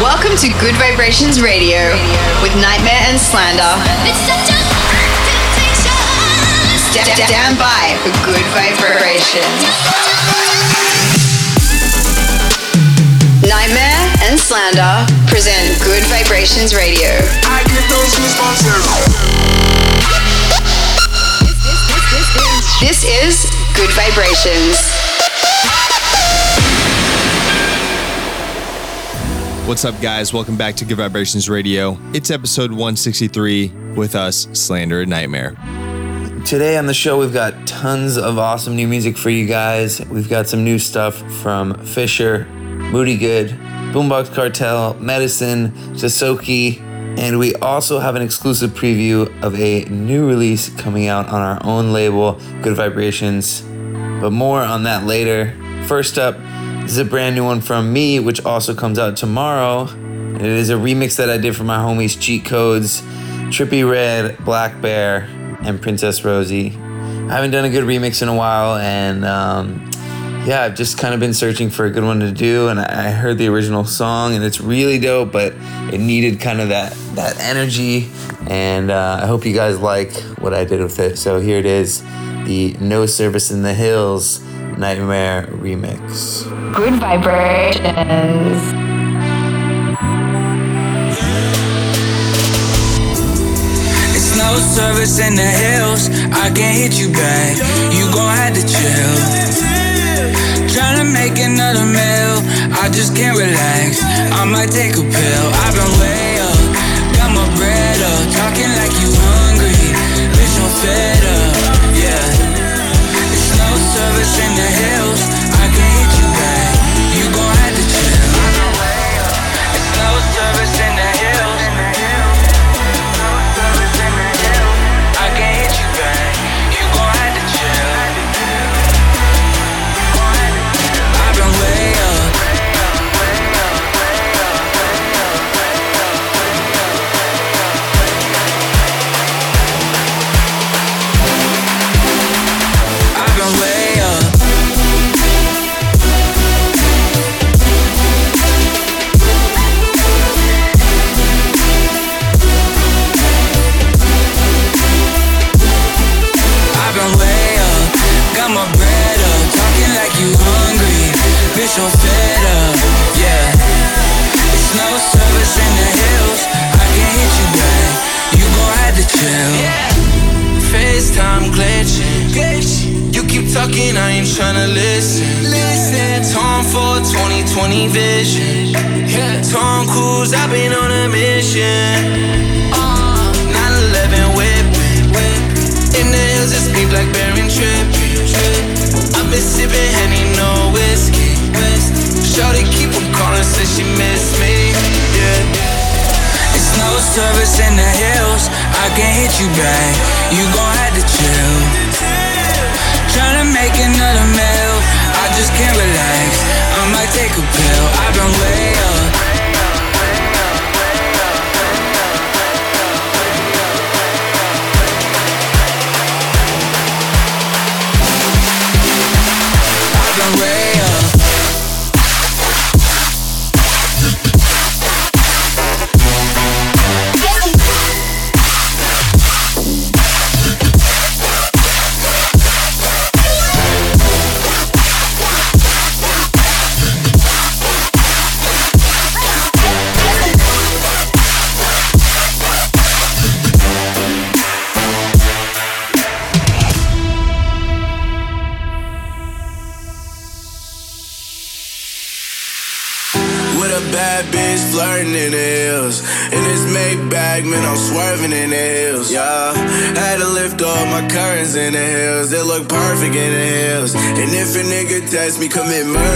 Welcome to Good Vibrations Radio with Nightmare and Slander. Sta- Stand by for Good Vibrations. Nightmare and Slander present Good Vibrations Radio. I get those goosebumps. This is Good Vibrations. What's up, guys? Welcome back to Good Vibrations Radio. It's episode 163 with us, Slander and Nightmare. Today on the show, we've got tons of awesome new music for you guys. We've got some new stuff from Fisher, Moody Good, Boombox Cartel, Medasin, Tisoki, and we also have an exclusive preview of a new release coming out on our own label, Good Vibrations. But more on that later. First up, this is a brand new one from me, which also comes out tomorrow. It is a remix that I did for my homies Cheat Codes, Trippie Redd, Black Bear, and Princess Rosie. I haven't done a good remix in a while, and um, yeah, I've just kind of been searching for a good one to do. And I heard the original song, and it's really dope, but it needed kind of that that energy. And uh, I hope you guys like what I did with it. So here it is, the No Service in the Hills Nightmare remix. Good Vibrations. It's no service in the hills. I can't hit you back. You gon' have to chill. Tryna make another meal. I just can't relax. I might take a pill. I've been way commit murder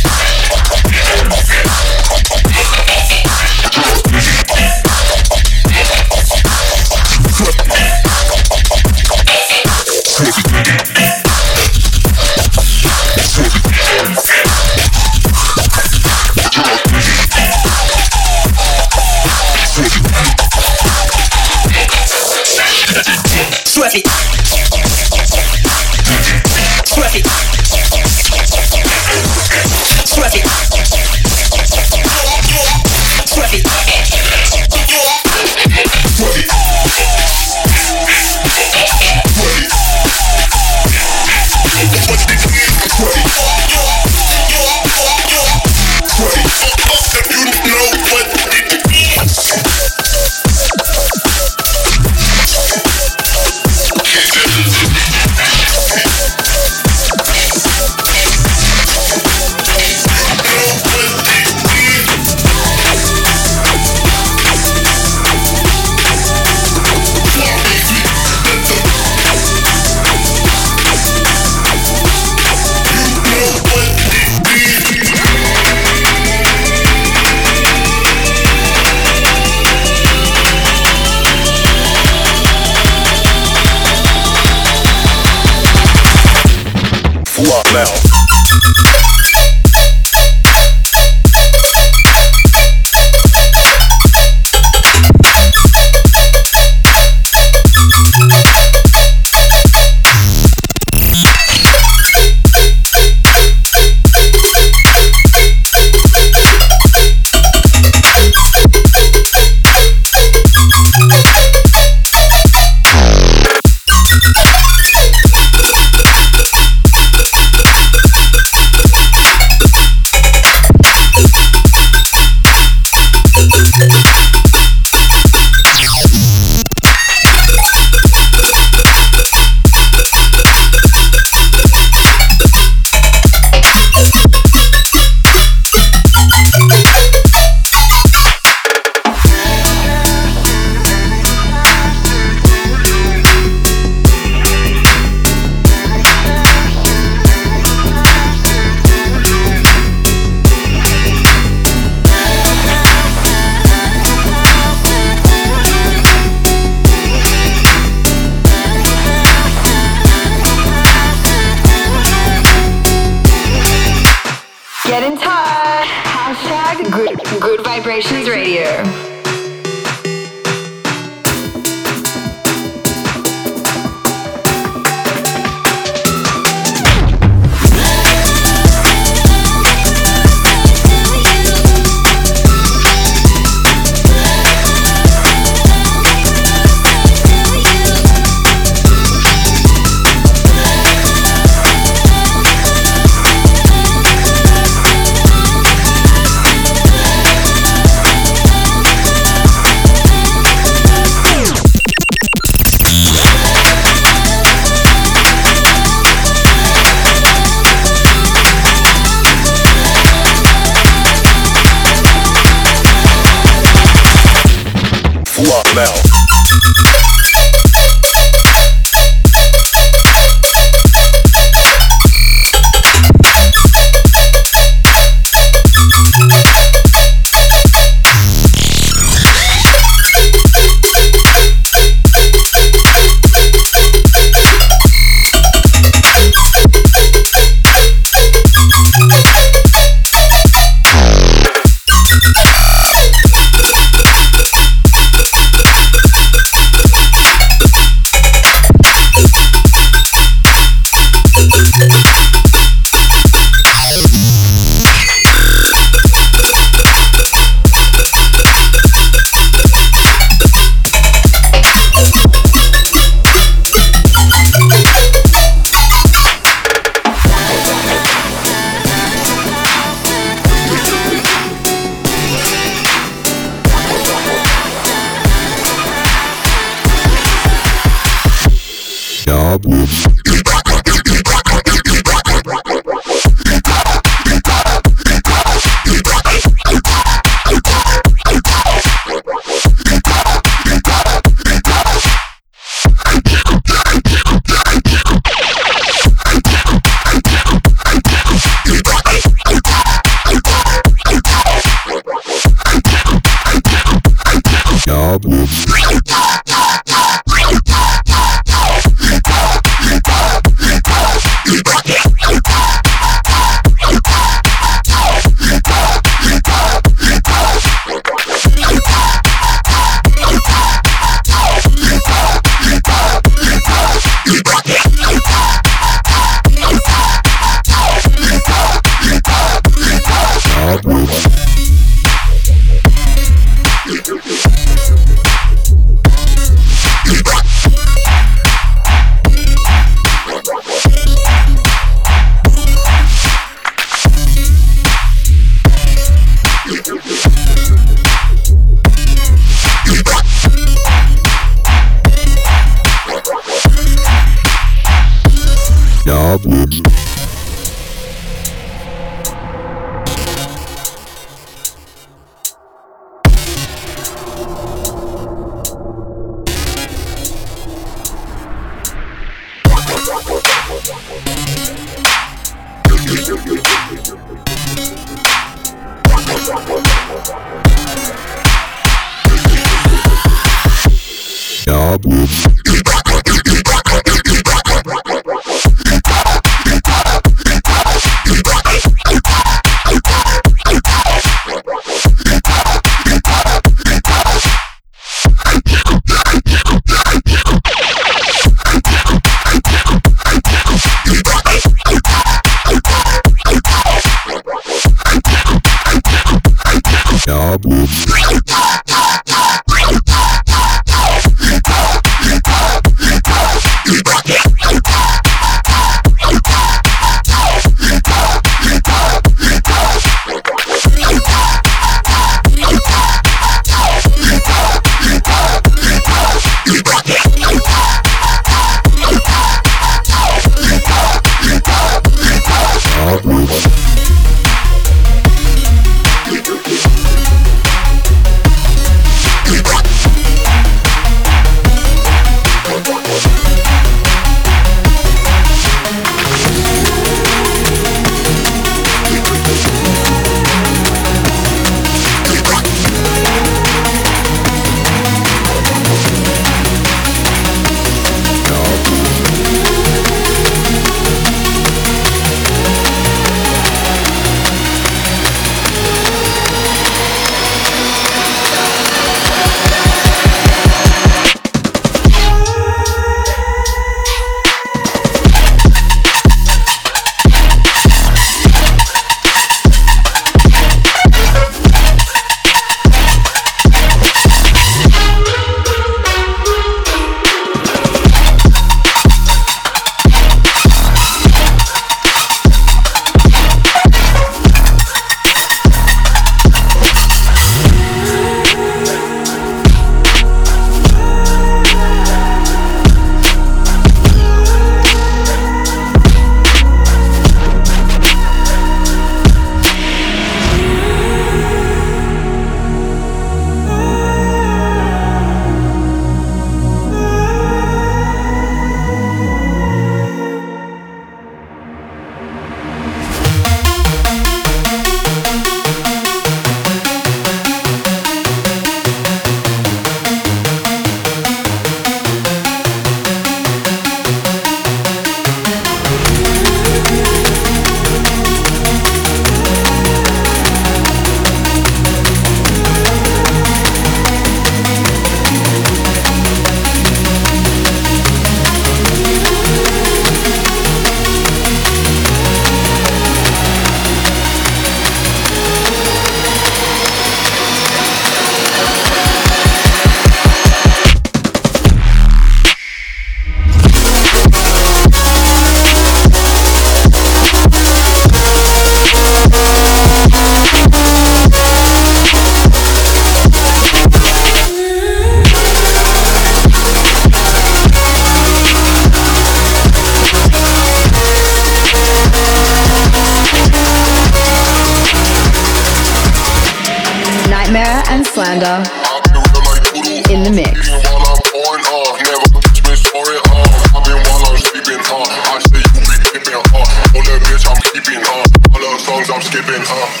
been up.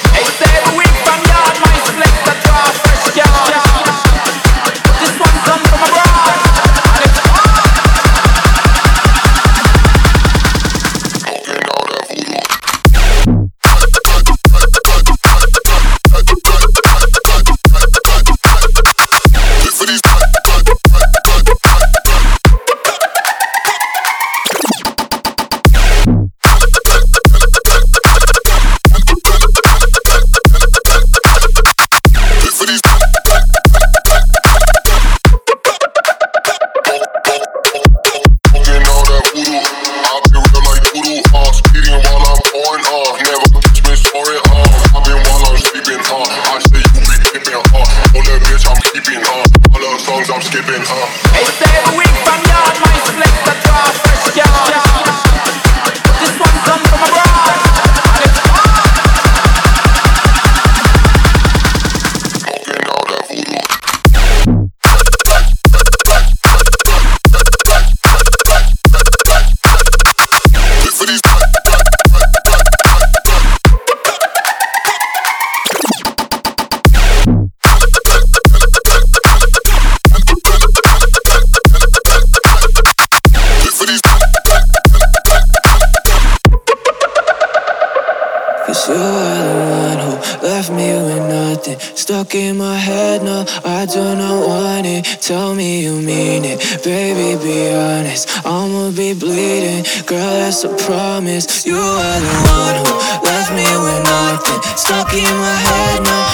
stuck in my head, no, I do not want it. Tell me you mean it, baby, be honest. I'ma be bleeding, girl, that's a promise. You are the one who left me with nothing. Stuck in my head, no.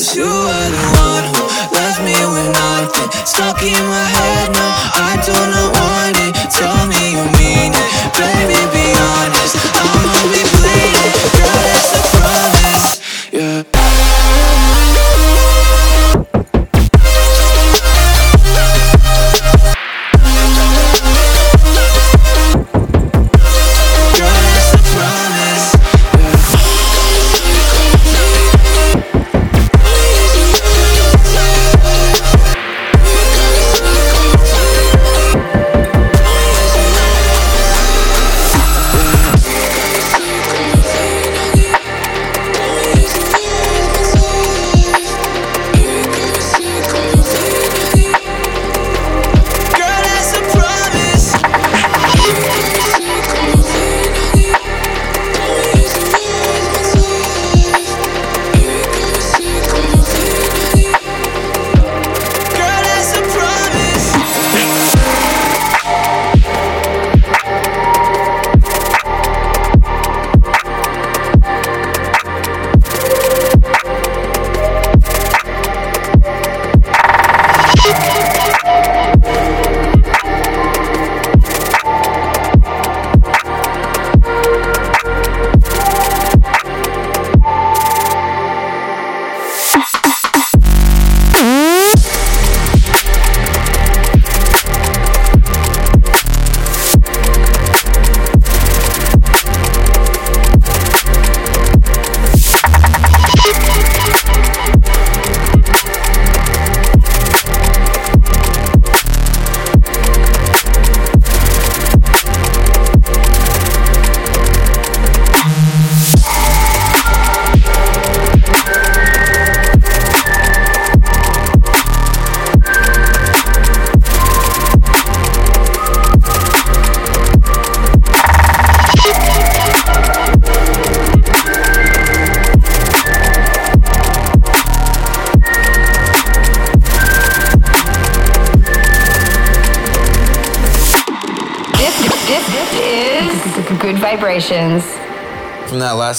Cause you are the one who left me with nothing. Stuck in my head, no, I do not want it. Tell me you mean it, baby, be honest.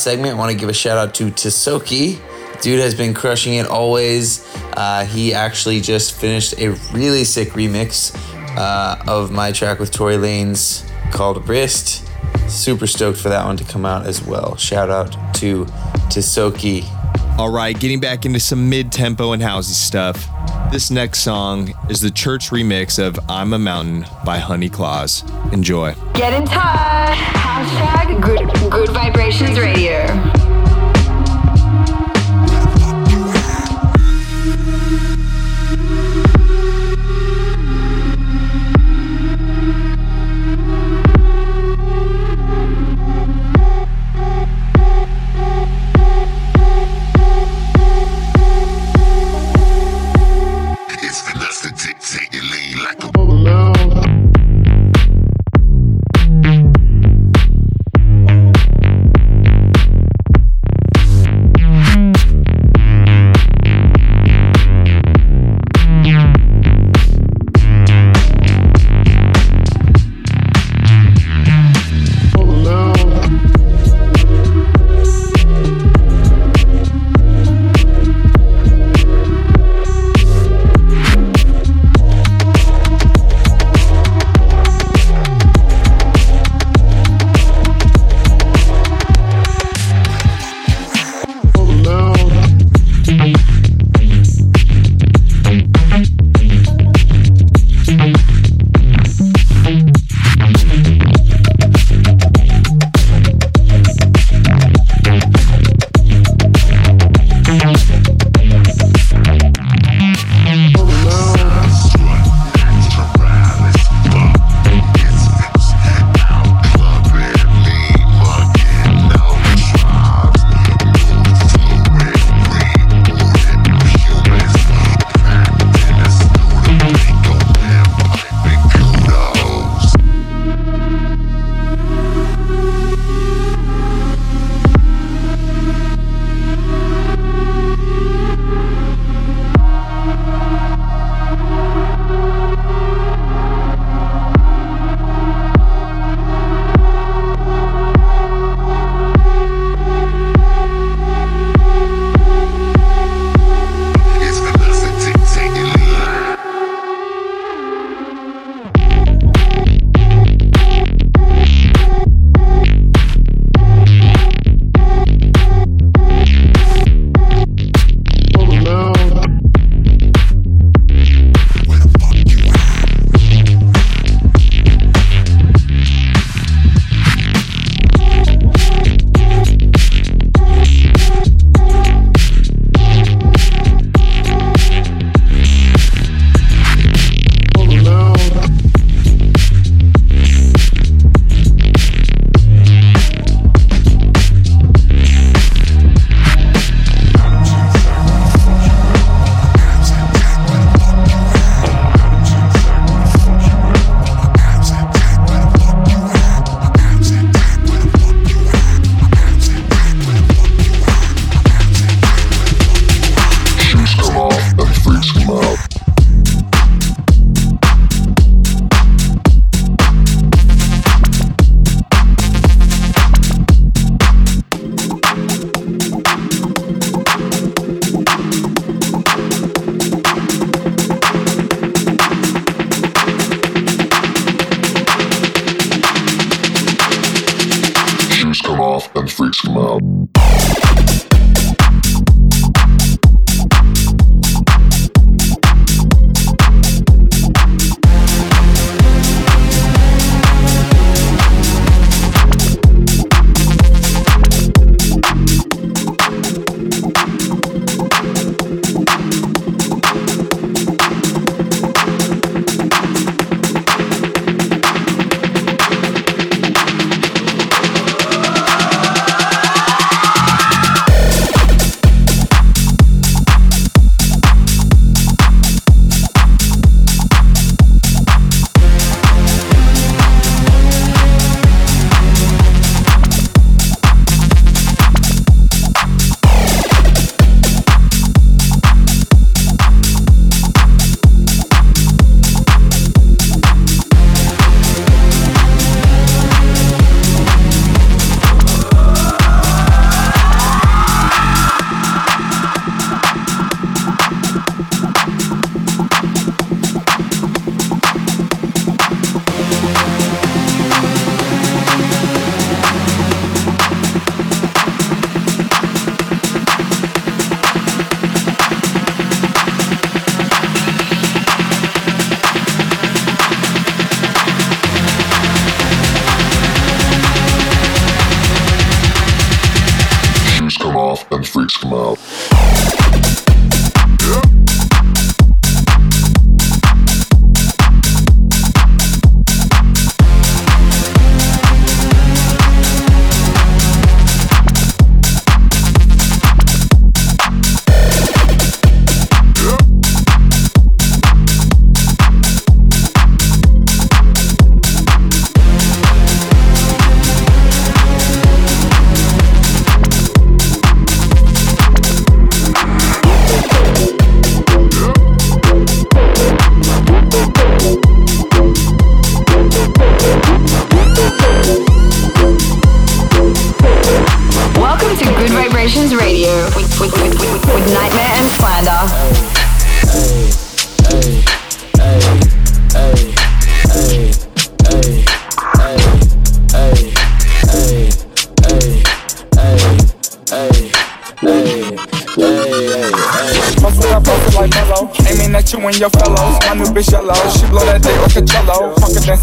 Last segment, I want to give a shout out to Tisoki. Dude has been crushing it always. Uh, he actually just finished a really sick remix uh, of my track with Tory Lanez called Wrist. Super stoked for that one to come out as well. Shout out to Tisoki. All right, getting back into some mid tempo and housey stuff. This next song is the church remix of I'm a Mountain by Honey Claws. Enjoy. Get in touch. Hashtag good, good Vibrations Radio.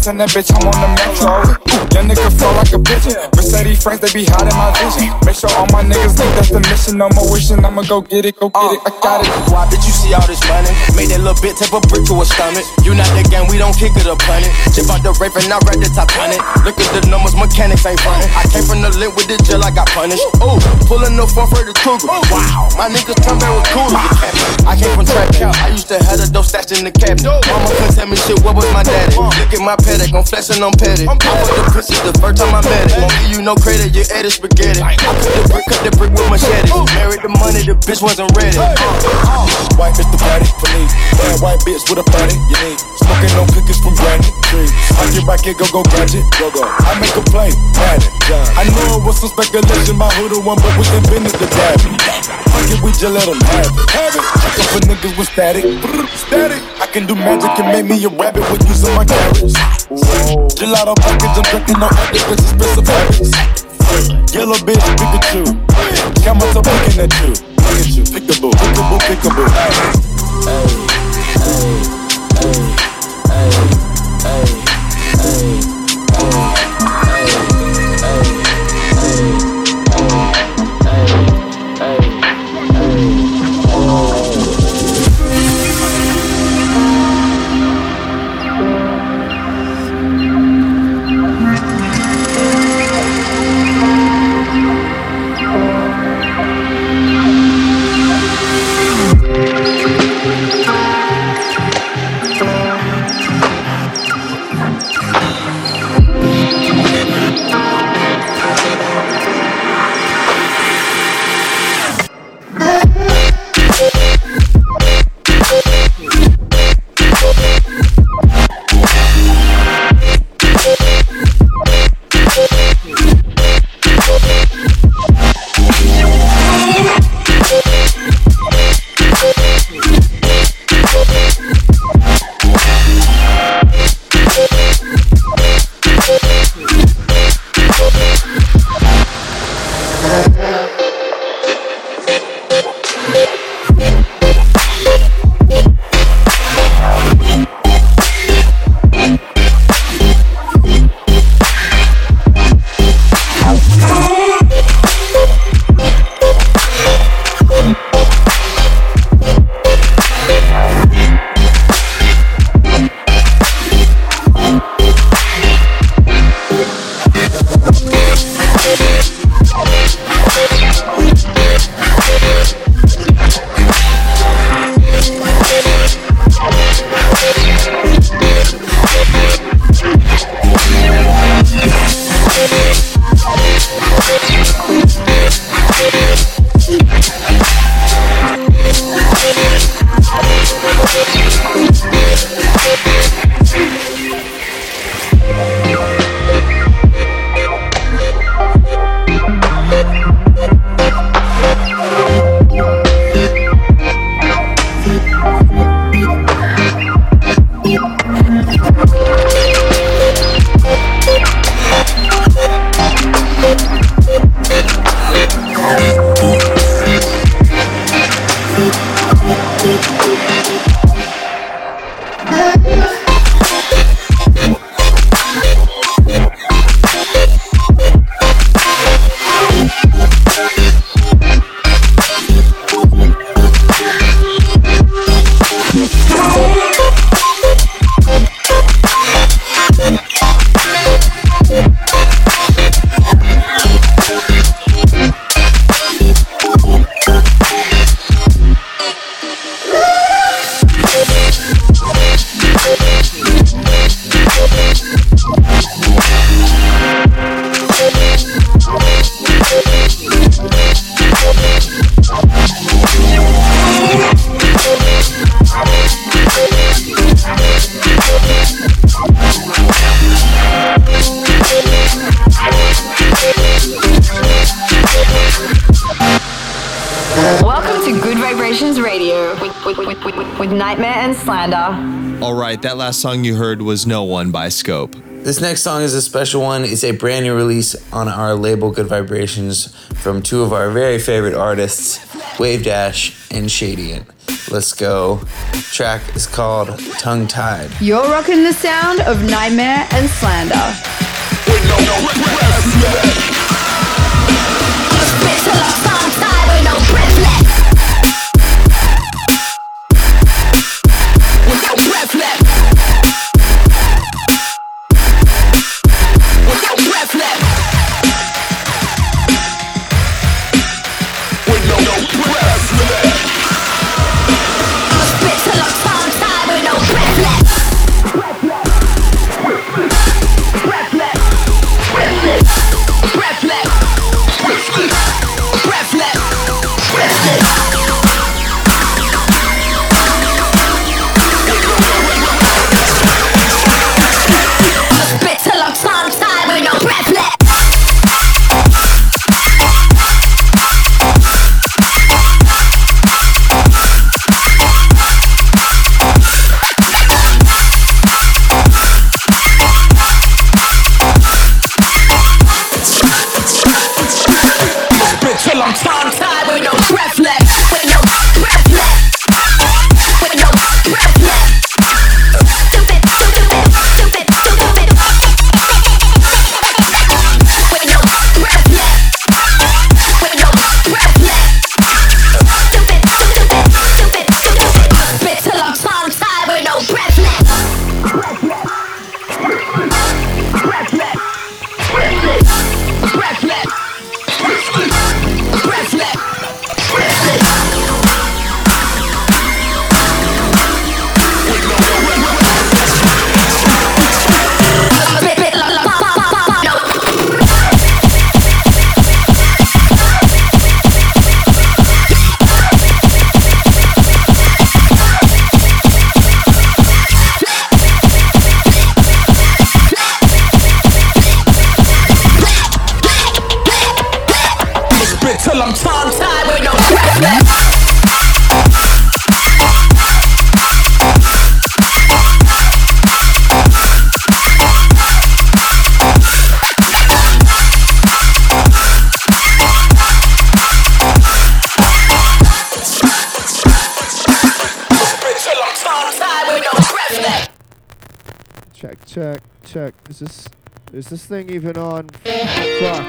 Dancing that bitch, I'm the metro. Your nigga flow like a pigeon. Mercedes friends, they be hot in my vision. Make sure all my niggas think that's the mission. No more wishing, I'ma go get it, go get it. I got it. Why did you see all this money? Made that little bit tape a brick to a stomach. You not the gang, we don't kick it punt it. Chip out the rape and I read the top hundred. Look at the numbers, mechanics ain't frontin'. I came from the lit with the jail, I got punished. Ooh, pulling the four for the Cougar. Wow, my niggas turn back with cooler. I came from track cow. I used to have the dope stashed in the cabinet. Mama couldn't tell me shit, what was my daddy? Look at my paddock, I'm flexing on petty. I put the pussy the first time I met it. Won't give you no credit, you ate it spaghetti. I cut the brick, cut the brick with machete. Married the money, the bitch wasn't ready. Uh, uh. White bitch the body for me. Bad white bitch with a body you need. Smoking no cookies from granny trees. I get back here, go go gadget, go go. I make a play, John. I know it was some speculation, my the one, but we invented the dab. Fuck it, we just let them have it. Have it. Check for niggas with static. Static. I can do magic and make me a rabbit with using my carrots. Gelato buckets, I'm drinking on other bitches, bitch, of Yellow bitch, Pikachu. Got myself looking at you. Look at you, pickable, pickable, pickable. Hey, hey, hey, hey, hey, hey, hey. Last song you heard was No One by Scope. This next song is a special one. It's a brand new release on our label Good Vibrations from two of our very favorite artists, Wavedash and Shadient. Let's go. Track is called Tongue Tied. You're rocking the sound of Nightmare and Slander. Check. Is this is this thing even on? Fuck.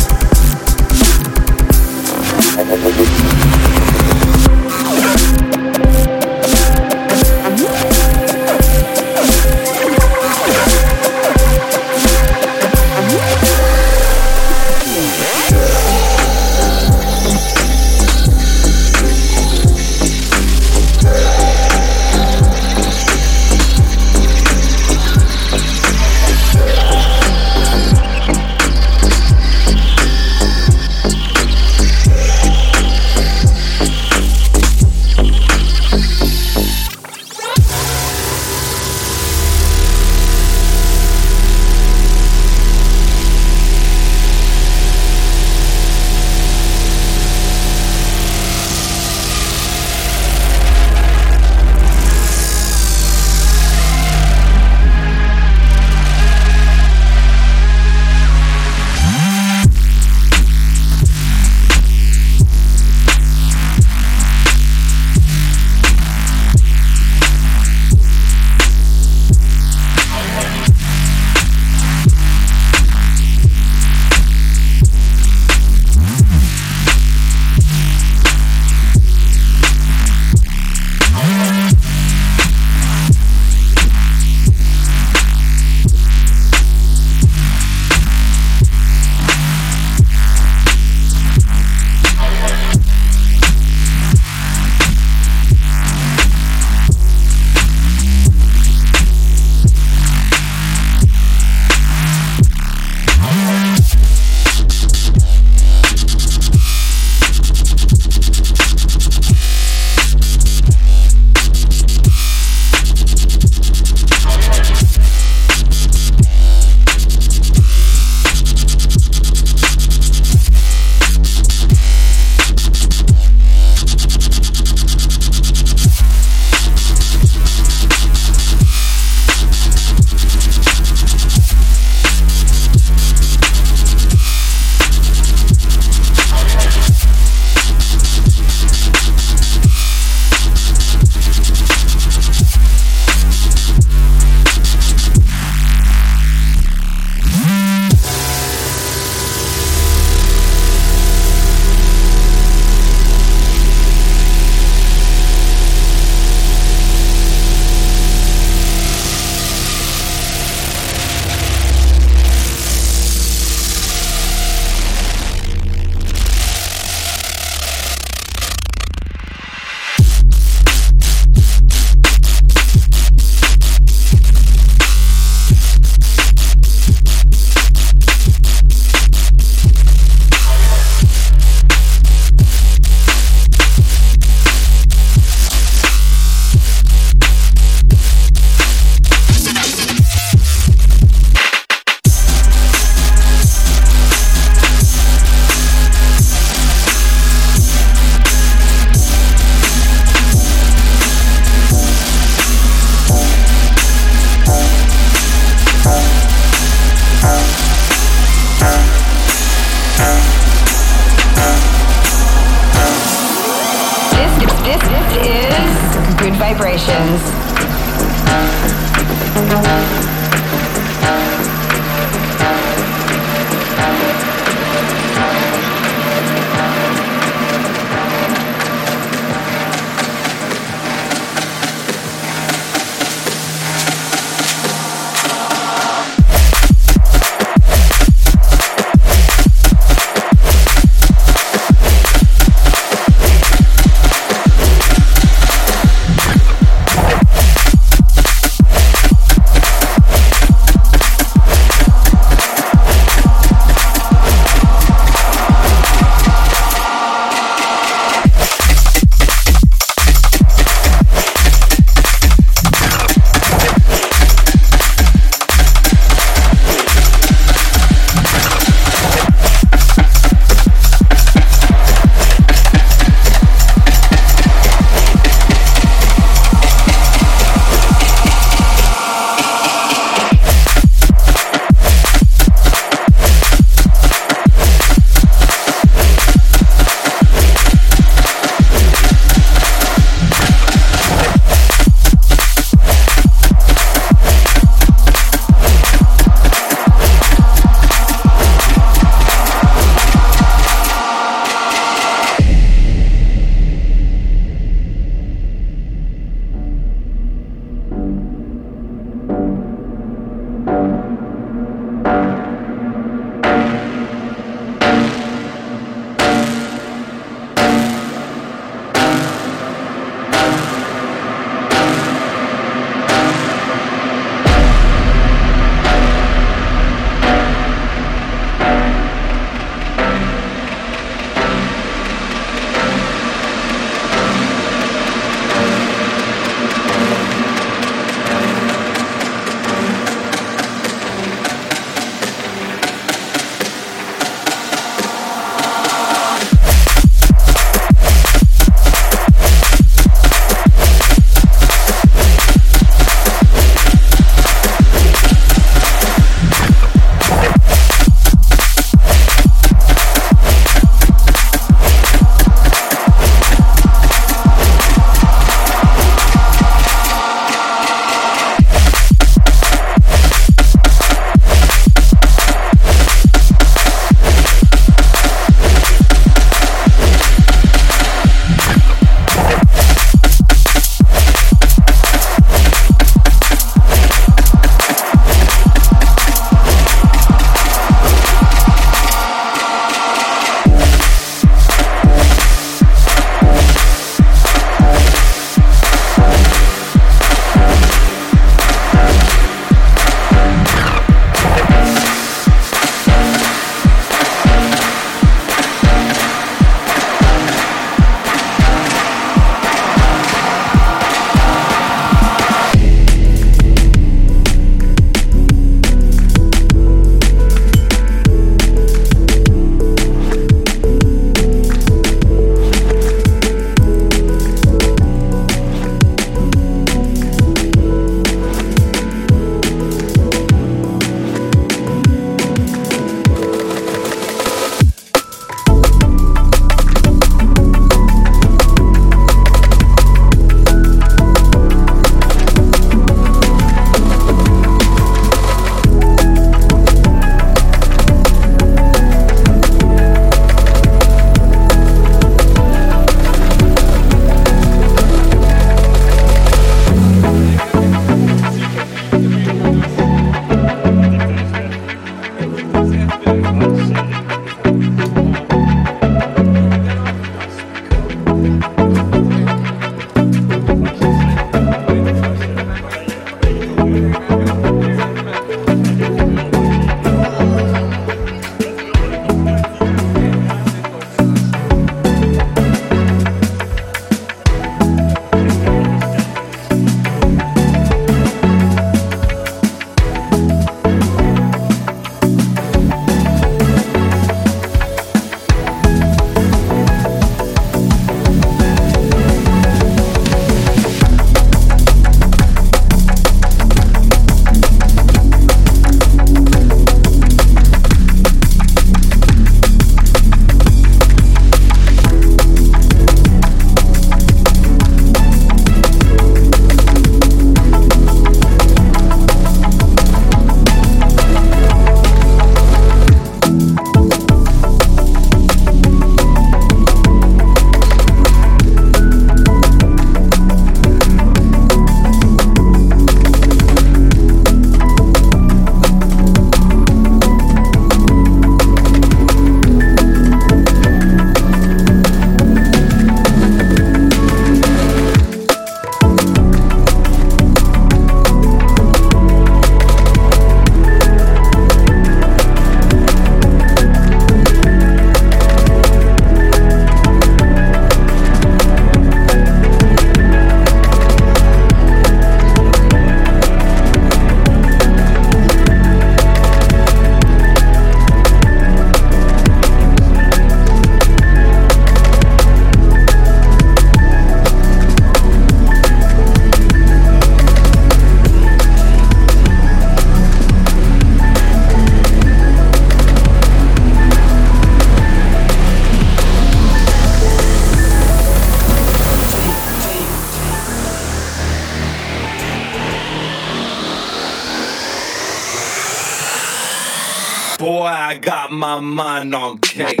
mind on cake.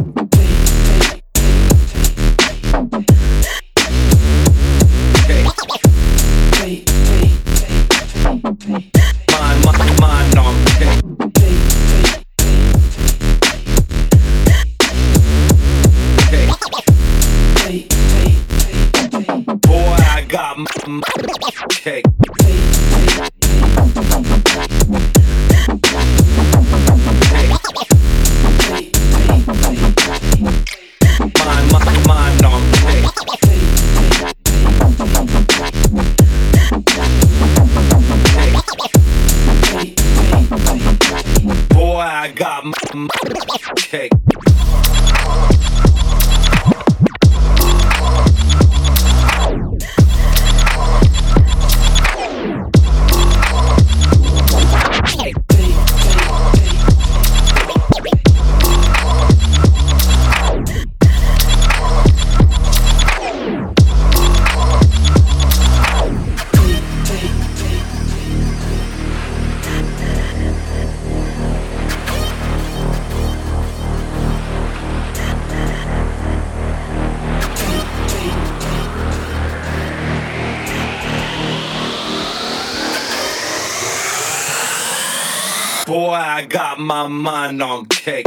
boy, I got my mind on cake.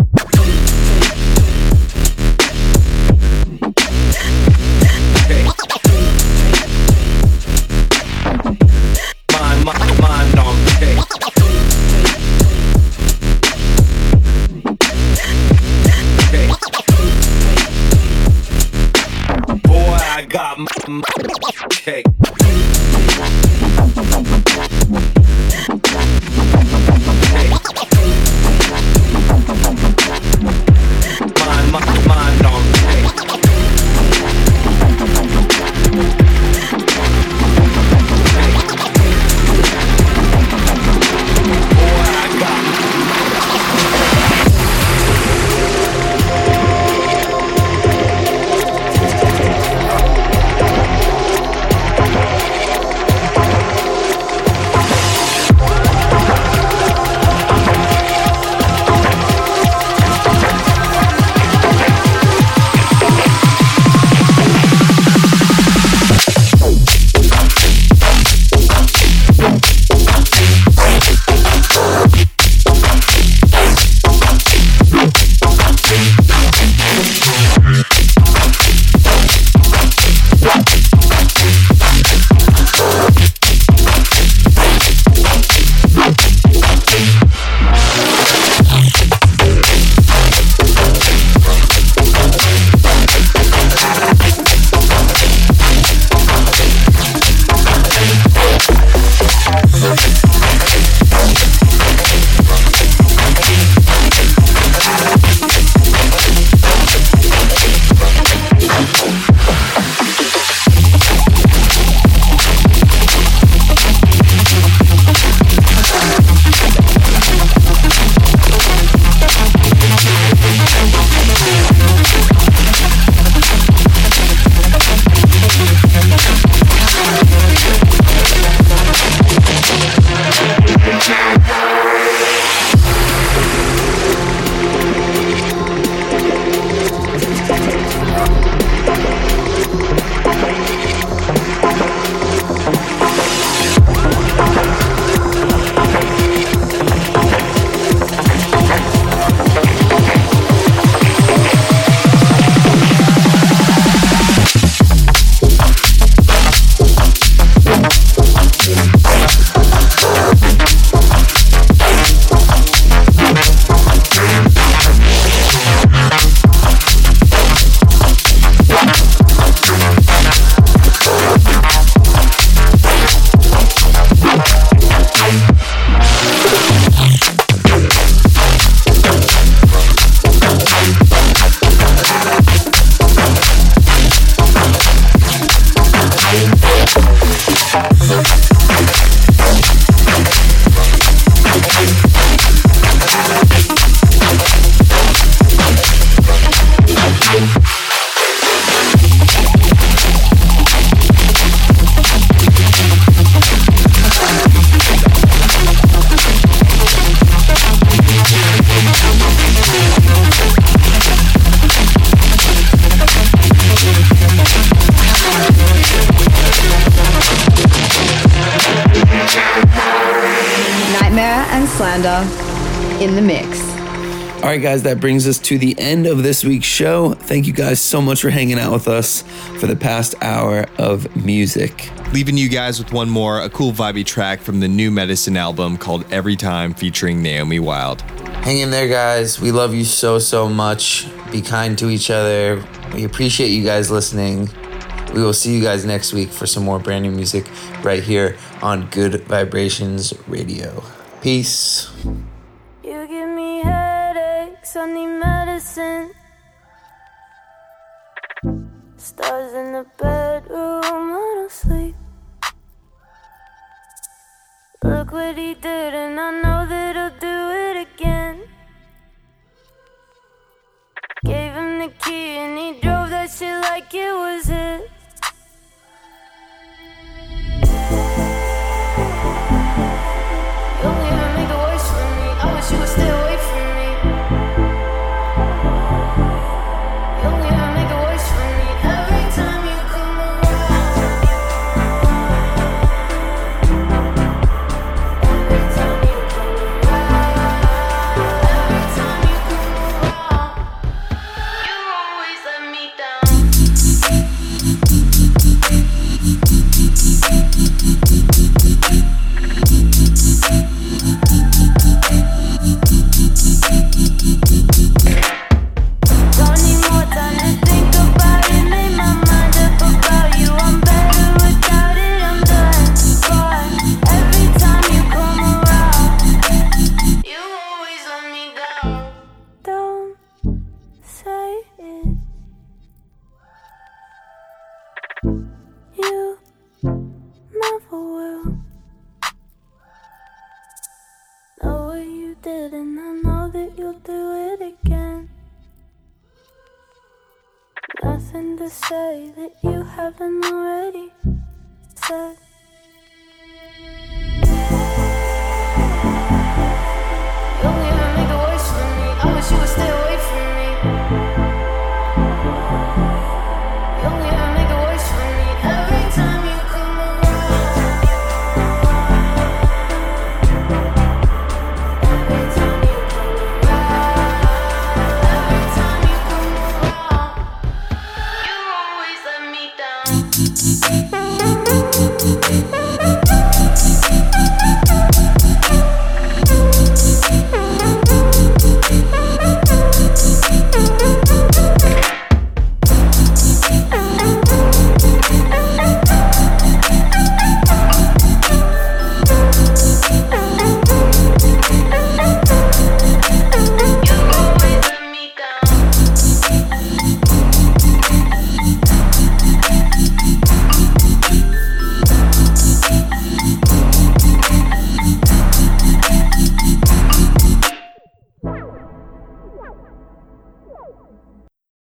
In the mix. All right, guys, that brings us to the end of this week's show. Thank you guys so much for hanging out with us for the past hour of music. Leaving you guys with one more, a cool vibey track from the new Medasin album called Every Time featuring Naomi Wild. Hang in there, guys. We love you so, so much. Be kind to each other. We appreciate you guys listening. We will see you guys next week for some more brand new music right here on Good Vibrations Radio. Peace. Give I need medicine. Stars in the bedroom, I don't sleep. Look what he did, and I know that he'll do it again. Gave him the key, and he drove that shit like it was his. Say that you haven't already said.